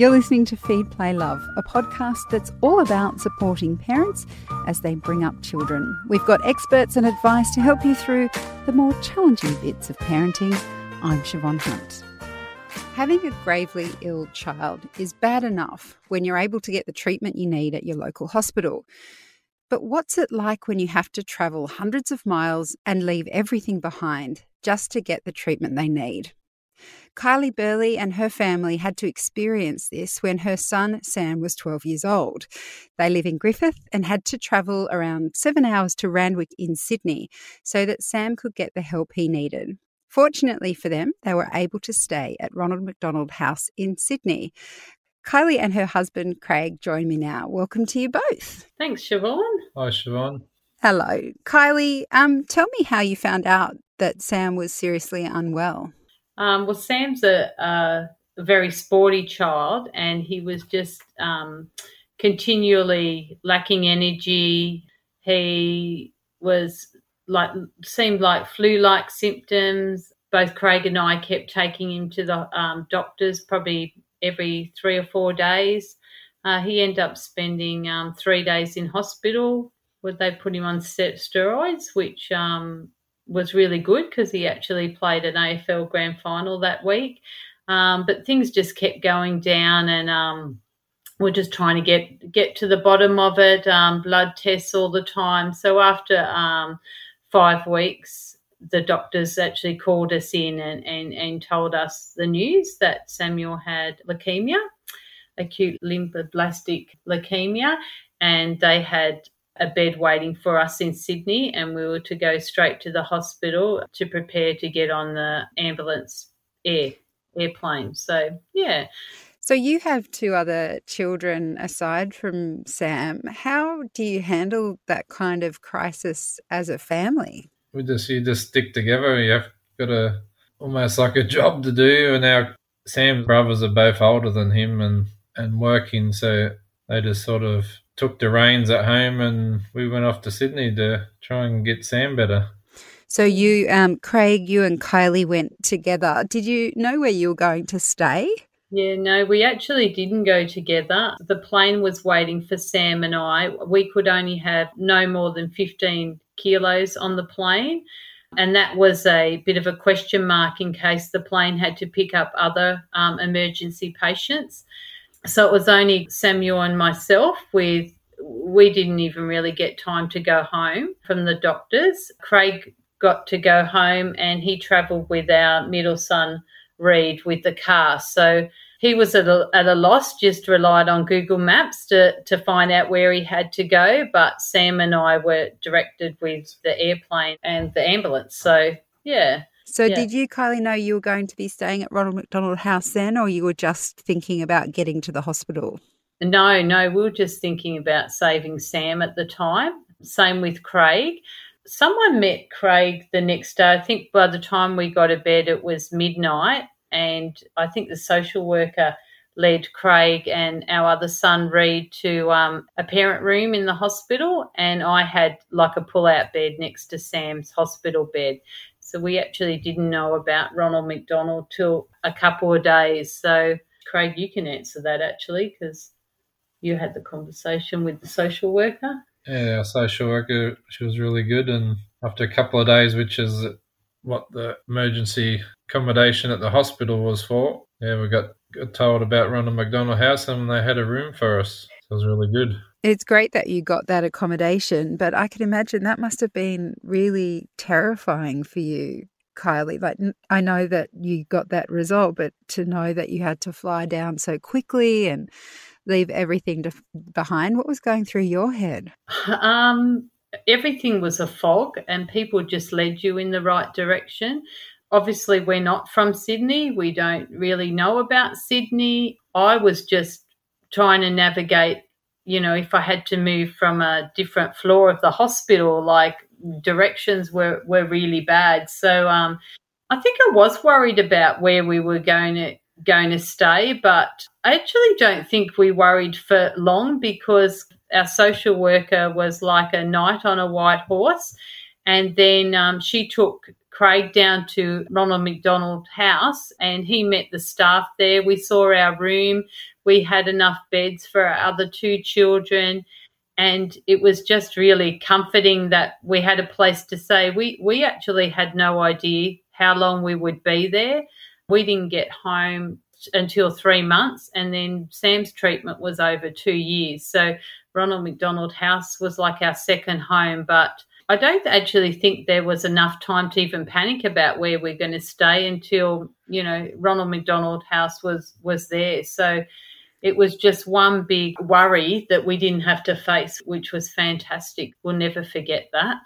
You're listening to Feed, Play, Love, a podcast that's all about supporting parents as they bring up children. We've got experts and advice to help you through the more challenging bits of parenting. I'm Siobhan Hunt. Having a gravely ill child is bad enough when you're able to get the treatment you need at your local hospital. But what's it like when you have to travel hundreds of miles and leave everything behind just to get the treatment they need? Kylie Burley and her family had to experience this when her son Sam was 12 years old. They live in Griffith and had to travel around seven hours to Randwick in Sydney so that Sam could get the help he needed. Fortunately for them, they were able to stay at Ronald McDonald House in Sydney. Kylie and her husband Craig join me now. Welcome to you both. Thanks, Siobhan. Hi, Siobhan. Hello. Kylie, um, tell me how you found out that Sam was seriously unwell. Um, well, Sam's a, a, very sporty child, and he was just um, continually lacking energy. He was like seemed like flu-like symptoms. Both Craig and I kept taking him to the um, doctors probably every three or four days. Uh, he ended up spending um, three days in hospital. Where they put him on steroids, which um, was really good because he actually played an AFL grand final that week. Um, but things just kept going down, and um, we're just trying to get get to the bottom of it. Um, blood tests all the time. So after um, five weeks, the doctors actually called us in and, and, and told us the news that Samuel had leukemia, acute lymphoblastic leukemia, and they had a bed waiting for us in Sydney, and we were to go straight to the hospital to prepare to get on the ambulance air airplane. So yeah. So you have two other children aside from Sam. How do you handle that kind of crisis as a family? We just you just stick together. You have got a almost like a job to do, and our Sam's brothers are both older than him and and working, so they just sort of took the reins at home and we went off to Sydney to try and get Sam better. So you, um, Craig, you and Kylie went together. Did you know where you were going to stay? Yeah, no, we actually didn't go together. The plane was waiting for Sam and I. We could only have no more than 15 kilos on the plane. And that was a bit of a question mark in case the plane had to pick up other um, emergency patients. So it was only Samuel and myself with we didn't even really get time to go home from the doctors. Craig got to go home and he travelled with our middle son Reed with the car. So he was at a, at a loss, just relied on Google Maps to, to find out where he had to go. But Sam and I were directed with the airplane and the ambulance. So, yeah, so, yeah. did you, Kylie, know you were going to be staying at Ronald McDonald House then, or you were just thinking about getting to the hospital? No, no, we were just thinking about saving Sam at the time. Same with Craig. Someone met Craig the next day. I think by the time we got to bed, it was midnight. And I think the social worker led Craig and our other son Reed to um, a parent room in the hospital, and I had like a pull-out bed next to Sam's hospital bed. So we actually didn't know about Ronald McDonald till a couple of days. So, Craig, you can answer that actually because you had the conversation with the social worker. Yeah, our social worker, she was really good. And after a couple of days, which is what the emergency accommodation at the hospital was for, yeah, we got, got told about Ronald McDonald House and they had a room for us. So it was really good. It's great that you got that accommodation, but I can imagine that must have been really terrifying for you, Kylie. Like, I know that you got that result, but to know that you had to fly down so quickly and leave everything to, behind, what was going through your head? Um, everything was a fog, and people just led you in the right direction. Obviously, we're not from Sydney. We don't really know about Sydney. I was just trying to navigate you know, if I had to move from a different floor of the hospital, like directions were, were really bad. So um, I think I was worried about where we were going to going to stay, but I actually don't think we worried for long because our social worker was like a knight on a white horse. And then um, she took Craig down to Ronald McDonald House and he met the staff there. We saw our room We had enough beds for our other two children. And it was just really comforting that we had a place to stay. We, we actually had no idea how long we would be there. We didn't get home until three months, and then Sam's treatment was over two years. So Ronald McDonald House was like our second home, but I don't actually think there was enough time to even panic about where we're going to stay until you know Ronald McDonald House was was there. So it was just one big worry that we didn't have to face, which was fantastic. We'll never forget that.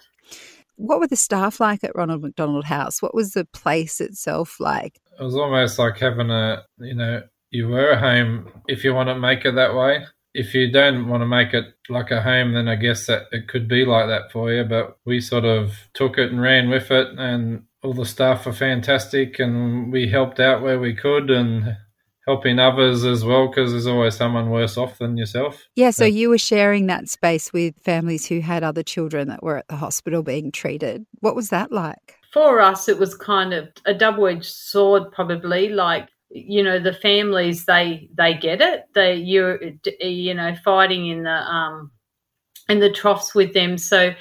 What were the staff like at Ronald McDonald House? What was the place itself like? It was almost like having a, you know, you were a home if you want to make it that way if you don't want to make it like a home, then I guess that it could be like that for you. But we sort of took it and ran with it, and all the staff were fantastic, and we helped out where we could, and helping others as well because there's always someone worse off than yourself. Yeah, so you were sharing that space with families who had other children that were at the hospital being treated. What was that like? For us, it was kind of a double edged sword, probably. Like you know the families they they get it they you're you know fighting in the um in the troughs with them so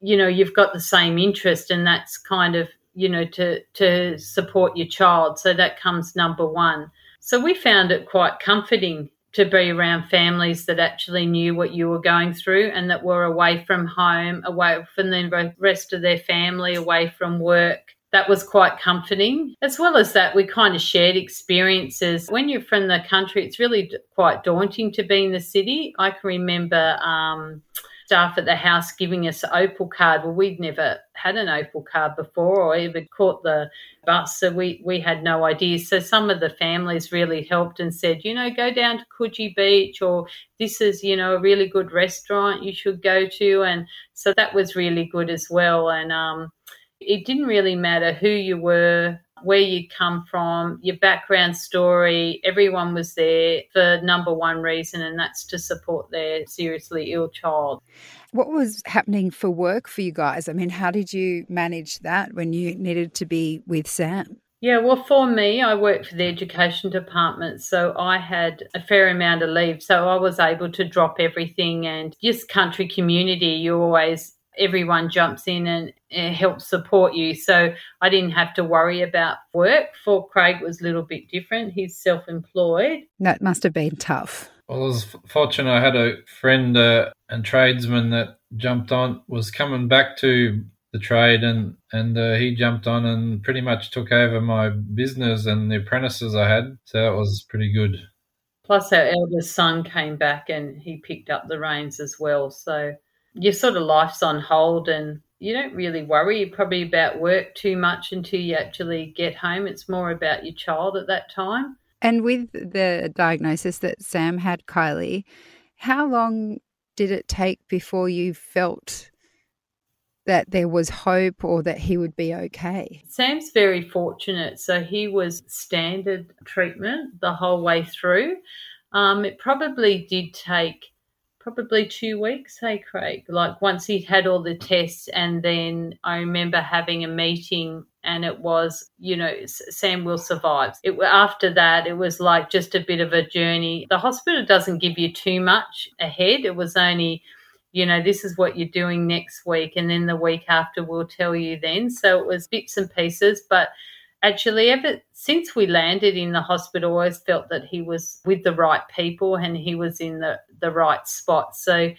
you know you've got the same interest and that's kind of you know to to support your child so that comes number one so we found it quite comforting to be around families that actually knew what you were going through and that were away from home away from the rest of their family away from work that was quite comforting. As well as that, we kind of shared experiences. When you're from the country, it's really quite daunting to be in the city. I can remember um, staff at the house giving us Opal card. Well, we'd never had an Opal card before or even caught the bus, so we, we had no idea. So some of the families really helped and said, you know, go down to Coogee Beach or this is, you know, a really good restaurant you should go to. And so that was really good as well. And, um, it didn't really matter who you were, where you come from, your background story. Everyone was there for number one reason, and that's to support their seriously ill child. What was happening for work for you guys? I mean, how did you manage that when you needed to be with Sam? Yeah, well, for me, I worked for the education department, so I had a fair amount of leave. So I was able to drop everything and just country community, you always everyone jumps in and, and helps support you. So I didn't have to worry about work. For Craig, was a little bit different. He's self employed. That must have been tough. Well, I was fortunate. I had a friend uh, and tradesman that jumped on, was coming back to the trade, and and uh, he jumped on and pretty much took over my business and the apprentices I had. So that was pretty good. Plus, our eldest son came back and he picked up the reins as well. So your sort of life's on hold and you don't really worry probably about work too much until you actually get home. It's more about your child at that time. And with the diagnosis that Sam had, Kylie, how long did it take before you felt that there was hope or that he would be okay? Sam's very fortunate. So he was standard treatment the whole way through. Um, it probably did take probably two weeks, hey, Craig. Like once he'd had all the tests, and then I remember having a meeting, and it was, you know, Sam will survive. It after that, it was like just a bit of a journey. The hospital doesn't give you too much ahead. It was only you know, this is what you're doing next week, and then the week after we'll tell you then. So it was bits and pieces, but actually ever since we landed in the hospital I always felt that he was with the right people and he was in the, the right spot so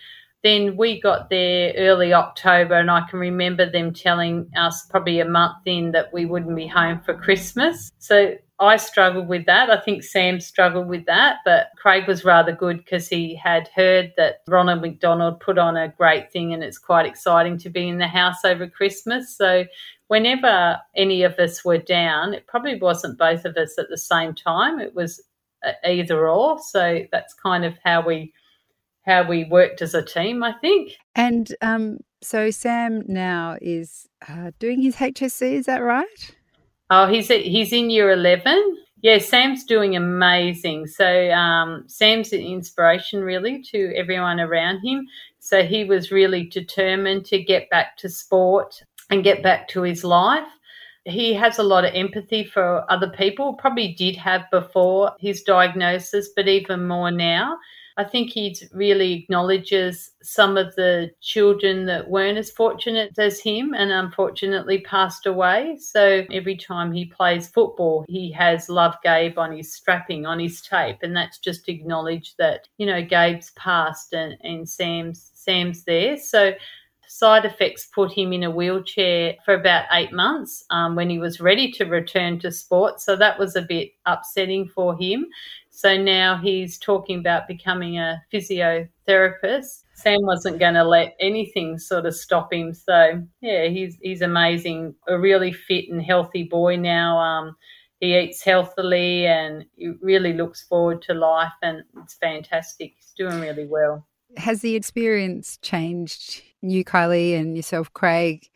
then we got there early October, and I can remember them telling us probably a month in that we wouldn't be home for Christmas. So I struggled with that. I think Sam struggled with that, but Craig was rather good because he had heard that Ronald McDonald put on a great thing, and it's quite exciting to be in the house over Christmas. So whenever any of us were down, it probably wasn't both of us at the same time. It was uh, either or. So that's kind of how we how we worked as a team, I think. And um, so Sam now is uh, doing his HSC. Is that right? Oh, he's he's in year eleven. Yeah, Sam's doing amazing. So um, Sam's an inspiration really to everyone around him. So he was really determined to get back to sport and get back to his life. he has a lot of empathy for other people, probably did have before his diagnosis, but even more now. I think he really acknowledges some of the children that weren't as fortunate as him and unfortunately passed away. So every time he plays football, he has Love Gabe on his strapping, on his tape. And that's just acknowledge that, you know, Gabe's passed and, and Sam's Sam's there. So side effects put him in a wheelchair for about eight months um, when he was ready to return to sport. So that was a bit upsetting for him. So now he's talking about becoming a physiotherapist. Sam wasn't going to let anything sort of stop him. So yeah, he's he's amazing. A really fit and healthy boy now. Um, he eats healthily and he really looks forward to life, and it's fantastic. He's doing really well. Has the experience changed you, Kylie, and yourself, Craig?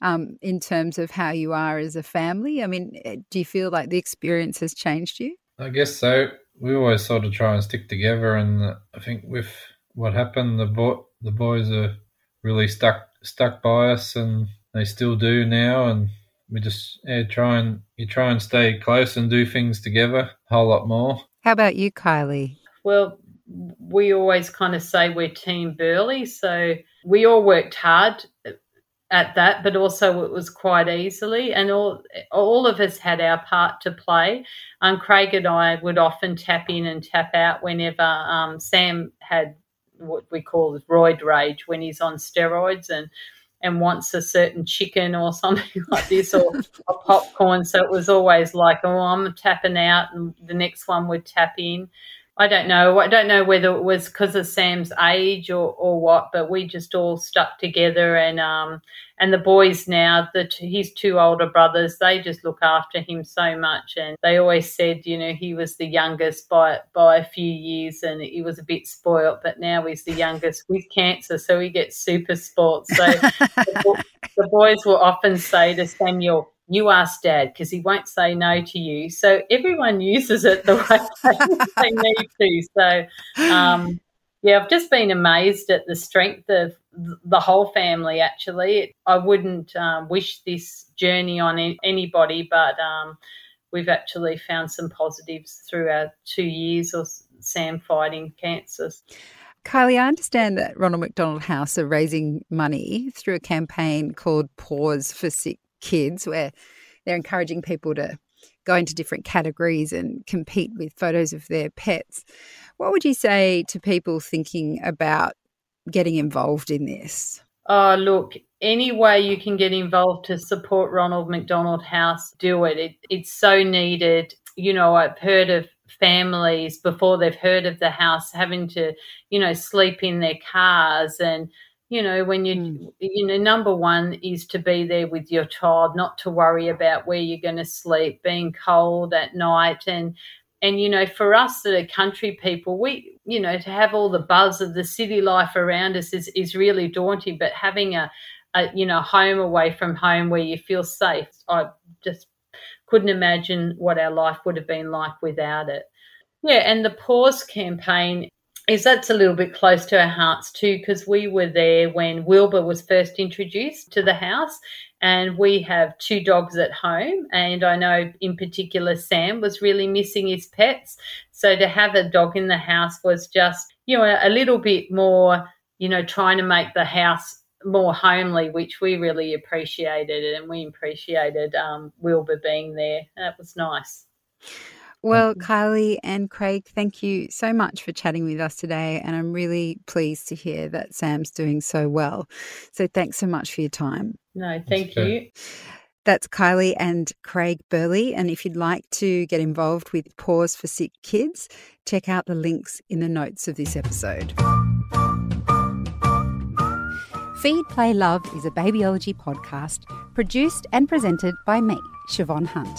Um, in terms of how you are as a family? I mean, eh, do you feel like the experience has changed you? I guess so we always sort of try and stick together, and I think with what happened, the bo- the boys are really stuck stuck by us, and they still do now, and we just yeah, try and you try and stay close and do things together a whole lot more. How about you, Kylie? Well, we always kind of say we're Team Burley, so we all worked hard at that, but also it was quite easily, and all all of us had our part to play. Um, Craig and I would often tap in and tap out whenever um, Sam had what we call roid rage when he's on steroids and and wants a certain chicken or something like this or a popcorn. So it was always like, oh, I'm tapping out, and the next one would tap in. I don't know. I don't know whether it was because of Sam's age or, or what, but we just all stuck together. And um, and the boys now, the his two older brothers, they just look after him so much. And they always said, you know, he was the youngest by by a few years, and he was a bit spoilt. But now he's the youngest with cancer, so he gets super sport. So the, the boys will often say to Samuel, you ask dad because he won't say no to you. So everyone uses it the way they need to. So, um, yeah, I've just been amazed at the strength of the whole family, actually. I wouldn't um, wish this journey on anybody, but um, we've actually found some positives through our two years of Sam fighting cancer. Kylie, I understand that Ronald McDonald House are raising money through a campaign called Paws for Sick kids where they're encouraging people to go into different categories and compete with photos of their pets. What would you say to people thinking about getting involved in this? Oh, look, any way you can get involved to support Ronald McDonald House, do it. it. It's so needed. You know, I've heard of families before they've heard of the house having to, you know, sleep in their cars and you know when you mm. you know number one is to be there with your child not to worry about where you're going to sleep being cold at night. And and you know for us that are country people we you know to have all the buzz of the city life around us is is really daunting. But having a, a you know home away from home where you feel safe i just couldn't imagine what our life would have been like without it. Yeah and the paws campaign is that's a little bit close to our hearts too because we were there when Wilbur was first introduced to the house and we have two dogs at home and I know in particular Sam was really missing his pets. So to have a dog in the house was just you know a little bit more you know trying to make the house more homely which we really appreciated and we appreciated um, Wilbur being there. That was nice well, Kylie and Craig, thank you so much for chatting with us today. And I'm really pleased to hear that Sam's doing so well. So thanks so much for your time. No, thank you. That's Kylie and Craig Burley. And if you'd like to get involved with Paws for Sick Kids, check out the links in the notes of this episode. Feed, Play, Love is a babyology podcast produced and presented by me, Siobhan Hunt.